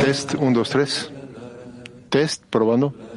Test, 1, 2, 3. Test, probando.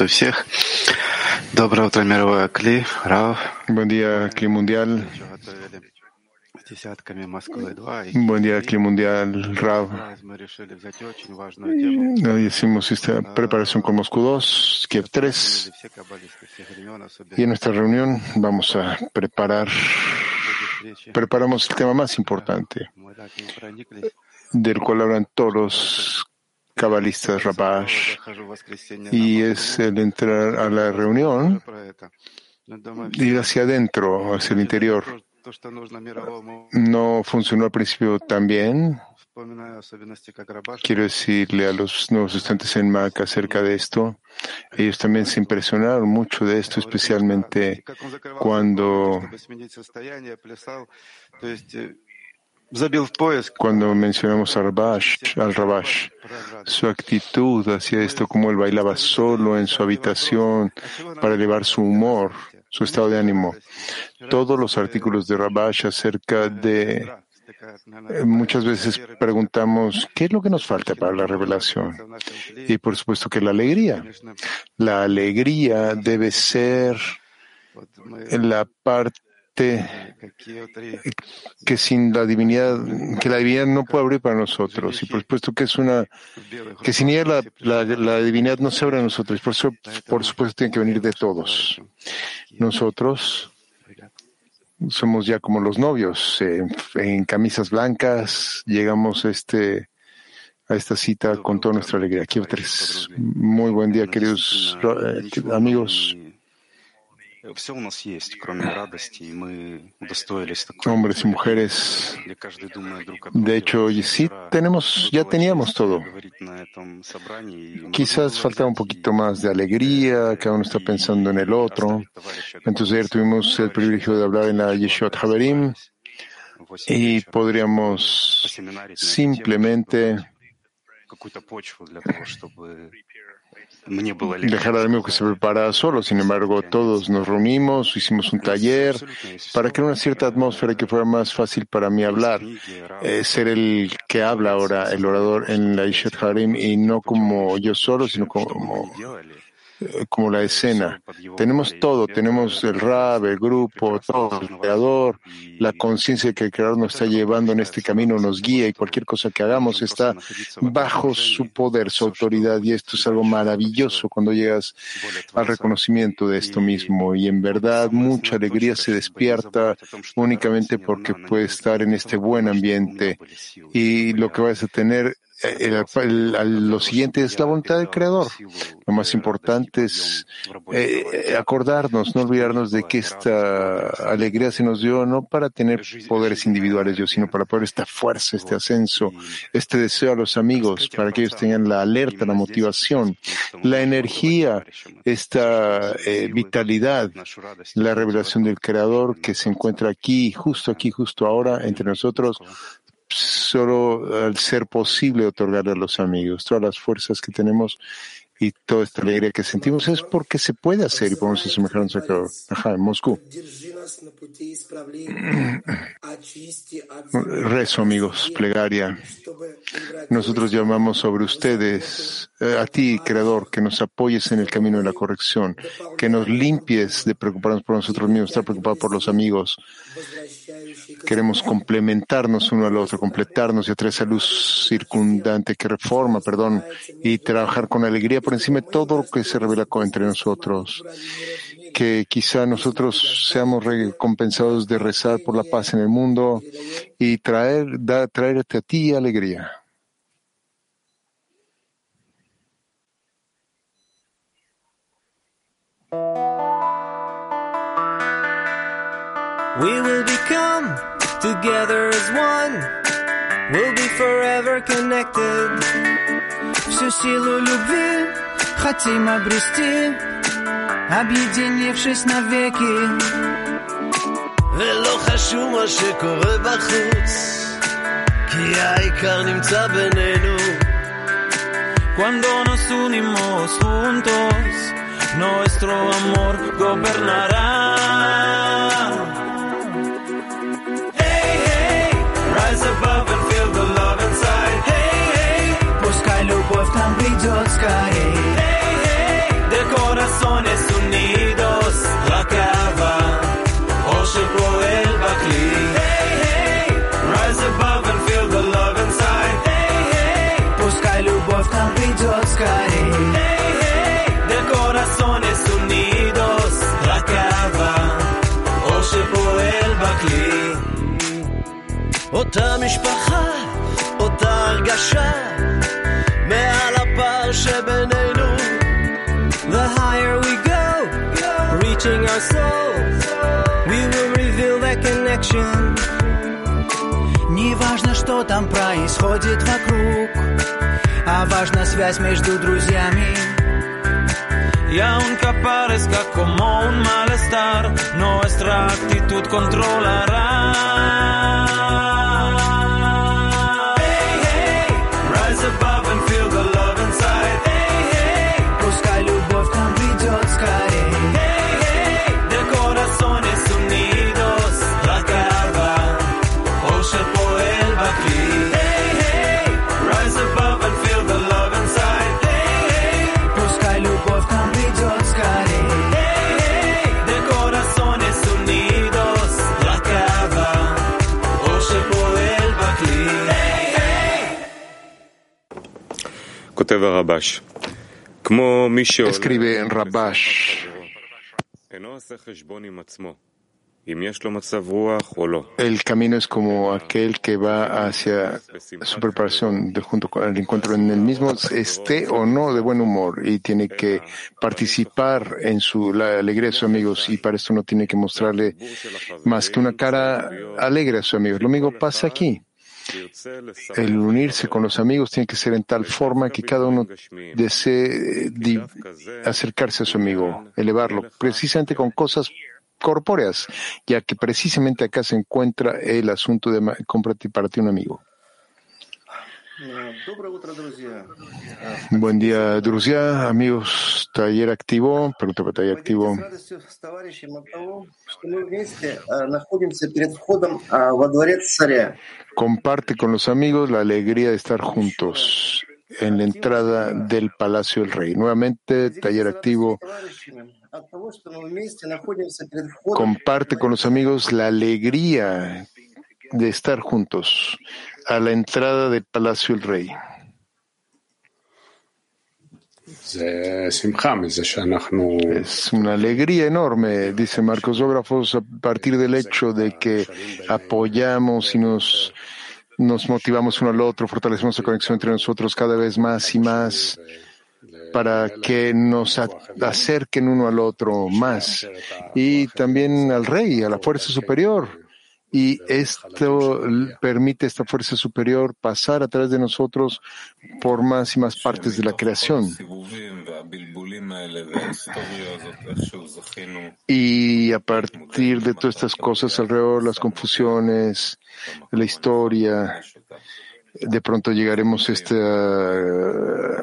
Приветствую всех. Доброе утро, мировое Кли, Рав. Buen día, Cli Mundial. Десятками Москвы 2. Buen día, Cli Mundial, Rav. Мы решили взять очень важную тему. Hoy hicimos esta preparación con Moscú 2, Kiev 3. Все каббалисты всех времен, особенно Y en nuestra reunión vamos a preparar, встречи. preparamos el tema más importante, Мы так и не прониклись. del cual hablan todos los cabalistas Rabash y es el entrar a la reunión ir hacia adentro, hacia el interior. No funcionó al principio tan bien. Quiero decirle a los nuevos estudiantes en MAC acerca de esto. Ellos también se impresionaron mucho de esto, especialmente cuando cuando mencionamos a Rabash, al Rabash. Su actitud hacia esto, como él bailaba solo en su habitación para elevar su humor, su estado de ánimo. Todos los artículos de Rabash acerca de Eh, Muchas veces preguntamos, ¿qué es lo que nos falta para la revelación? Y por supuesto que la alegría. La alegría debe ser la parte que sin la divinidad, que la divinidad no puede abrir para nosotros. Y por supuesto que es una, que sin ella la, la, la divinidad no se abre a nosotros. Por eso, por supuesto, tiene que venir de todos. Nosotros somos ya como los novios, eh, en camisas blancas, llegamos a este a esta cita con toda nuestra alegría. Aquí tres. Muy buen día, queridos eh, amigos, Все у нас есть, кроме радости, и мы удостоились такой. hombres y mujeres. Где каждый думает друг о De друге. hecho, y sí Вчера tenemos, ya было teníamos честь todo. говорить на этом собрании, и мы Quizás готовы faltaba un взять poquito и más de alegría, cada uno está pensando en el otro. оставить товарища, Entonces ayer tuvimos el privilegio de hablar en la Yeshua Haverim Восемь y вечера podríamos посеминарить на эту тему, simplemente dejar al amigo que se prepara solo. Sin embargo, todos nos reunimos, hicimos un taller para crear una cierta atmósfera que fuera más fácil para mí hablar, eh, ser el que habla ahora, el orador en la Ishet Harim, y no como yo solo, sino como, como la escena. Tenemos todo, tenemos el rab, el grupo, todo, el creador, la conciencia que el creador nos está llevando en este camino, nos guía y cualquier cosa que hagamos está bajo su poder, su autoridad, y esto es algo maravilloso cuando llegas al reconocimiento de esto mismo. Y en verdad mucha alegría se despierta únicamente porque puedes estar en este buen ambiente y lo que vas a tener, lo siguiente es la voluntad del Creador. Lo más importante es eh, acordarnos, no olvidarnos de que esta alegría se nos dio no para tener poderes individuales, sino para poder esta fuerza, este ascenso, este deseo a los amigos, para que ellos tengan la alerta, la motivación, la energía, esta eh, vitalidad, la revelación del Creador que se encuentra aquí, justo aquí, justo ahora, entre nosotros, solo al ser posible otorgarle a los amigos. Todas las fuerzas que tenemos y toda esta alegría que sentimos es porque se puede hacer y podemos asemejarnos a Ajá, en Moscú. Rezo, amigos, plegaria. Nosotros llamamos sobre ustedes, eh, a ti, Creador, que nos apoyes en el camino de la corrección, que nos limpies de preocuparnos por nosotros mismos, estar preocupados por los amigos, Queremos complementarnos uno al otro, completarnos y atraer esa luz circundante que reforma, perdón, y trabajar con alegría por encima de todo lo que se revela entre nosotros que quizá nosotros seamos recompensados de rezar por la paz en el mundo y traer, da, traerte a ti alegría. We will become together as one. We'll be forever connected. Всю силу любви хотим обрести. объединившись навеки. ולא חשוב מה שקורה בחוץ, כי העיקר נמצא בינינו. Cuando nos unimos juntos, nuestro amor gobernará. придет скорее. Hey, hey, de corazones unidos, רק אהבה, אור שפועל בכלי. Hey, hey, rise above and feel the love inside. Hey, hey, пускай любовь там придет скорее. Hey, hey, de corazones unidos, רק אהבה, אור שפועל בכלי. אותה משפחה, אותה הרגשה, reaching our soul, we will reveal that connection. Не важно, что там происходит вокруг, а важна связь между друзьями. Y aunque parezca como un malestar, nuestra actitud controlará. Escribe Rabash. El camino es como aquel que va hacia su preparación de junto con el encuentro en el mismo, esté o no de buen humor, y tiene que participar en su, la alegría de sus amigos, y para esto no tiene que mostrarle más que una cara alegre a sus amigos. Lo mismo pasa aquí. El unirse con los amigos tiene que ser en tal forma que cada uno desee eh, acercarse a su amigo, elevarlo, precisamente con cosas corpóreas, ya que precisamente acá se encuentra el asunto de cómprate para ti un amigo. Buen día, Druzia, amigos, taller activo, pregunta para taller activo. Comparte con los amigos la alegría de estar juntos en la entrada del Palacio del Rey. Nuevamente, taller activo. Comparte con los amigos la alegría de estar juntos a la entrada del Palacio el Rey. Es una alegría enorme, dice Marcos Ógrafos, a partir del hecho de que apoyamos y nos, nos motivamos uno al otro, fortalecemos la conexión entre nosotros cada vez más y más para que nos acerquen uno al otro más. Y también al rey, a la fuerza superior. Y esto permite a esta fuerza superior pasar a través de nosotros por más y más partes de la creación. Y a partir de todas estas cosas alrededor, las confusiones, la historia, de pronto llegaremos a esta eh,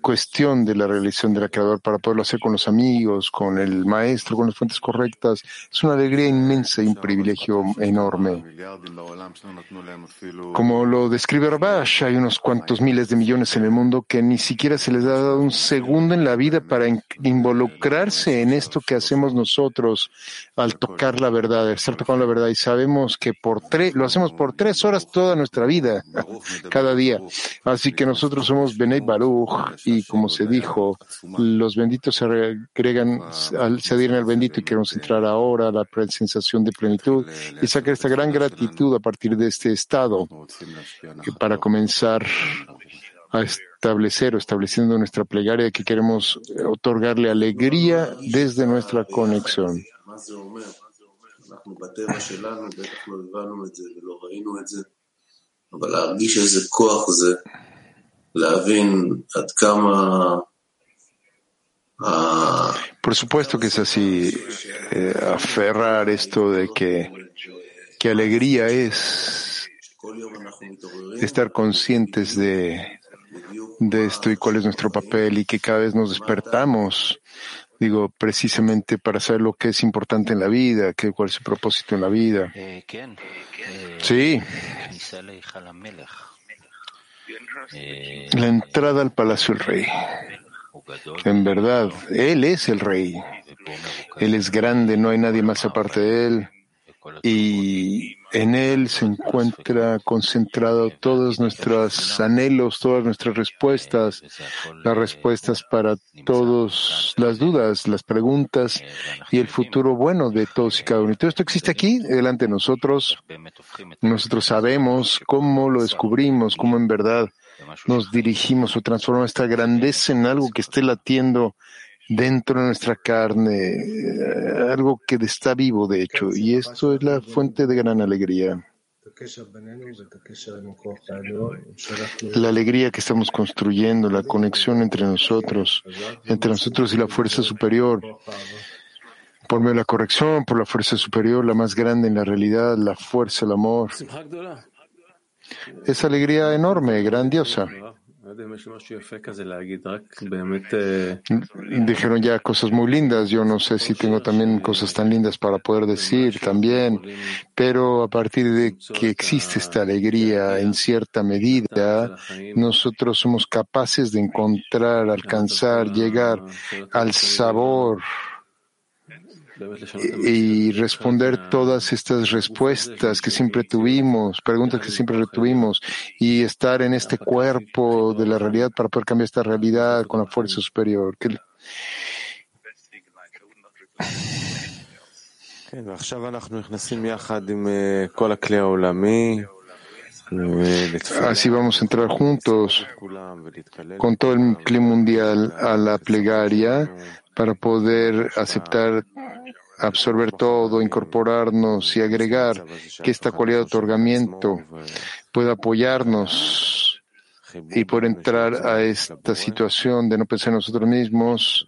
cuestión de la realización del creador para poderlo hacer con los amigos, con el maestro, con las fuentes correctas. Es una alegría inmensa y un privilegio enorme. Como lo describe Rabash, hay unos cuantos miles de millones en el mundo que ni siquiera se les ha dado un segundo en la vida para involucrarse en esto que hacemos nosotros al tocar la verdad, al estar tocando la verdad. Y sabemos que por tres, lo hacemos por tres horas toda nuestra vida cada día. Así que nosotros somos Benei Baruch y como se dijo, los benditos se agregan, se adhieren al bendito y queremos entrar ahora a la sensación de plenitud y sacar esta gran gratitud a partir de este estado para comenzar a establecer o estableciendo nuestra plegaria que queremos otorgarle alegría desde nuestra conexión. Por supuesto que es así, eh, aferrar esto de que, que alegría es estar conscientes de esto y cuál es nuestro papel y que cada vez nos despertamos, digo, precisamente para saber lo que es importante en la vida, que, cuál es su propósito en la vida. Sí. La entrada al palacio del rey. En verdad, Él es el rey. Él es grande, no hay nadie más aparte de Él. Y en Él se encuentra concentrado todos nuestros anhelos, todas nuestras respuestas, las respuestas para todas las dudas, las preguntas y el futuro bueno de todos y cada uno. Y todo esto existe aquí, delante de nosotros. Nosotros sabemos cómo lo descubrimos, cómo en verdad nos dirigimos o transformamos esta grandeza en algo que esté latiendo dentro de nuestra carne, eh, algo que está vivo de hecho, y esto es la fuente de gran alegría. La alegría que estamos construyendo, la conexión entre nosotros, entre nosotros y la fuerza superior, por medio de la corrección, por la fuerza superior, la más grande en la realidad, la fuerza, el amor. Es alegría enorme, grandiosa. Dijeron ya cosas muy lindas. Yo no sé si tengo también cosas tan lindas para poder decir también, pero a partir de que existe esta alegría en cierta medida, nosotros somos capaces de encontrar, alcanzar, llegar al sabor y responder todas estas respuestas que siempre tuvimos, preguntas que siempre retuvimos, y estar en este cuerpo de la realidad para poder cambiar esta realidad con la fuerza superior. Así vamos a entrar juntos con todo el clima mundial a la plegaria para poder aceptar absorber todo, incorporarnos y agregar que esta cualidad de otorgamiento pueda apoyarnos y por entrar a esta situación de no pensar en nosotros mismos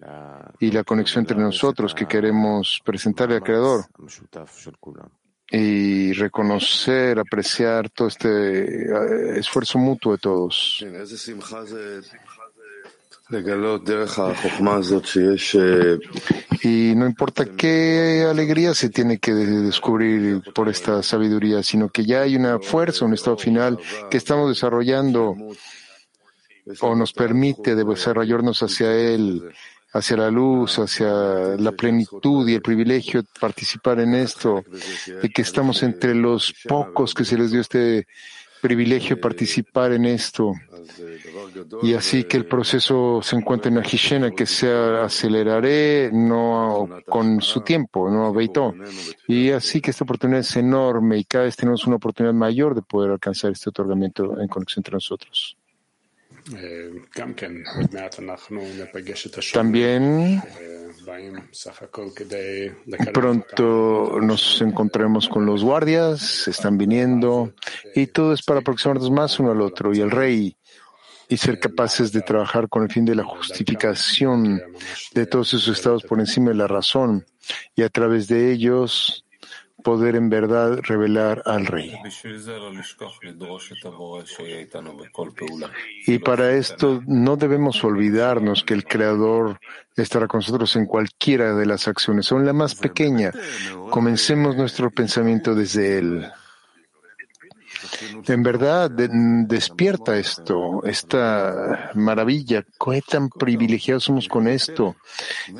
y la conexión entre nosotros que queremos presentarle al Creador y reconocer, apreciar todo este eh, esfuerzo mutuo de todos. Y no importa qué alegría se tiene que descubrir por esta sabiduría, sino que ya hay una fuerza, un estado final que estamos desarrollando o nos permite desarrollarnos hacia él, hacia la luz, hacia la plenitud y el privilegio de participar en esto, de que estamos entre los pocos que se les dio este privilegio participar en esto. Y así que el proceso se encuentra en Ajishena, que se aceleraré no con su tiempo, no veito. Y así que esta oportunidad es enorme y cada vez tenemos una oportunidad mayor de poder alcanzar este otorgamiento en conexión entre nosotros. También pronto nos encontraremos con los guardias, están viniendo, y todo es para aproximarnos más uno al otro. Y el rey y ser capaces de trabajar con el fin de la justificación de todos esos estados por encima de la razón y a través de ellos poder en verdad revelar al Rey. Y para esto no debemos olvidarnos que el Creador estará con nosotros en cualquiera de las acciones, aun la más pequeña. Comencemos nuestro pensamiento desde Él. En verdad, de- despierta esto, esta maravilla. ¿Qué tan privilegiados somos con esto?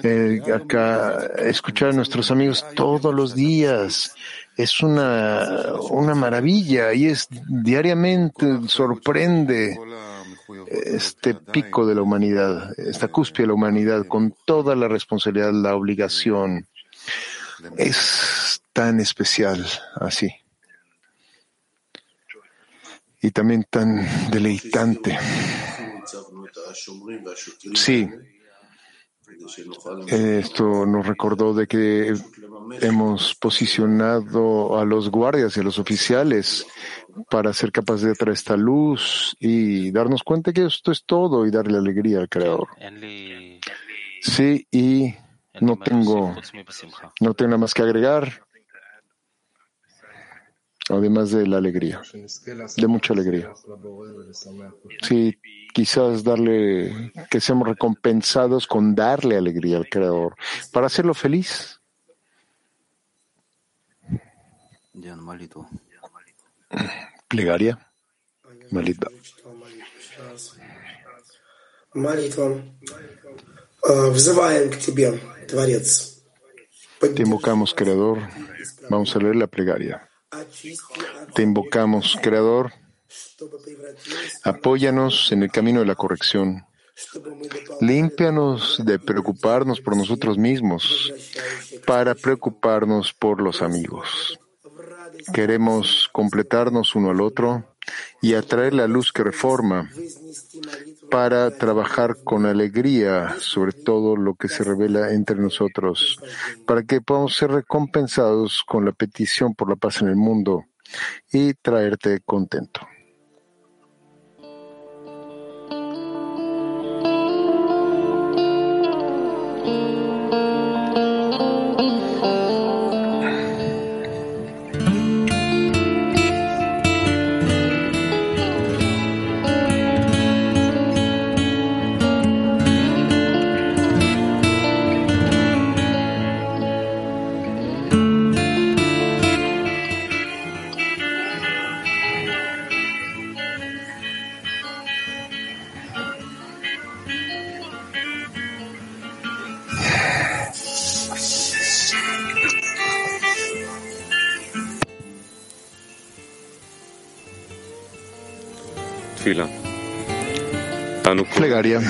Eh, acá, escuchar a nuestros amigos todos los días es una, una maravilla y es diariamente, sorprende este pico de la humanidad, esta cúspide de la humanidad con toda la responsabilidad, la obligación. Es tan especial así y también tan deleitante. Sí, eh, esto nos recordó de que hemos posicionado a los guardias y a los oficiales para ser capaces de traer esta luz y darnos cuenta que esto es todo y darle alegría al Creador. Sí, y no tengo, no tengo nada más que agregar además de la alegría, de mucha alegría. Sí, quizás darle, que seamos recompensados con darle alegría al Creador, para hacerlo feliz. Диан, молитву. Plegaria, Malita. Молитва. Э, Взываем к Тебе, Творец. Te invocamos, Creador. Vamos a leer la plegaria. Te invocamos, Creador, apóyanos en el camino de la corrección. Límpianos de preocuparnos por nosotros mismos para preocuparnos por los amigos. Queremos completarnos uno al otro y atraer la luz que reforma, para trabajar con alegría sobre todo lo que se revela entre nosotros, para que podamos ser recompensados con la petición por la paz en el mundo y traerte contento. Plegaria.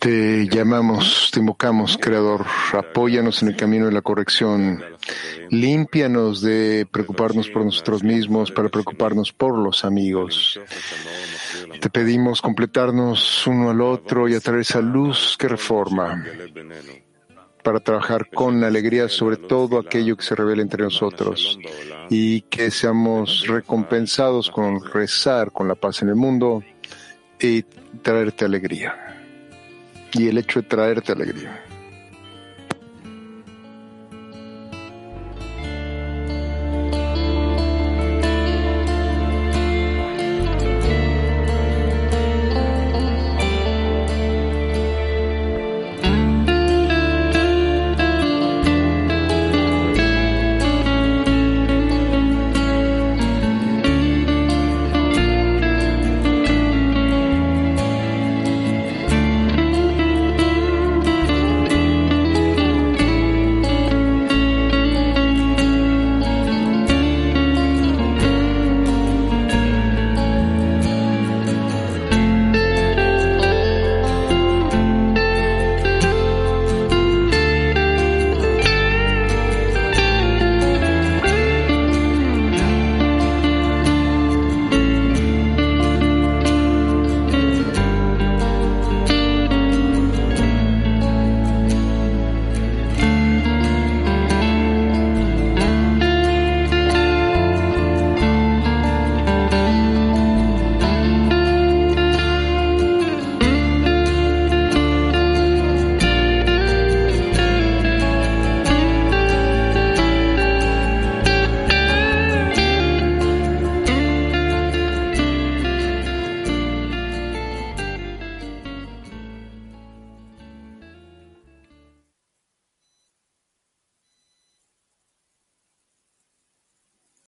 Te llamamos, te invocamos, Creador. Apóyanos en el camino de la corrección. Límpianos de preocuparnos por nosotros mismos para preocuparnos por los amigos. Te pedimos completarnos uno al otro y atraer esa luz que reforma para trabajar con alegría sobre todo aquello que se revela entre nosotros y que seamos recompensados con rezar con la paz en el mundo y traerte alegría. Y el hecho de traerte alegría.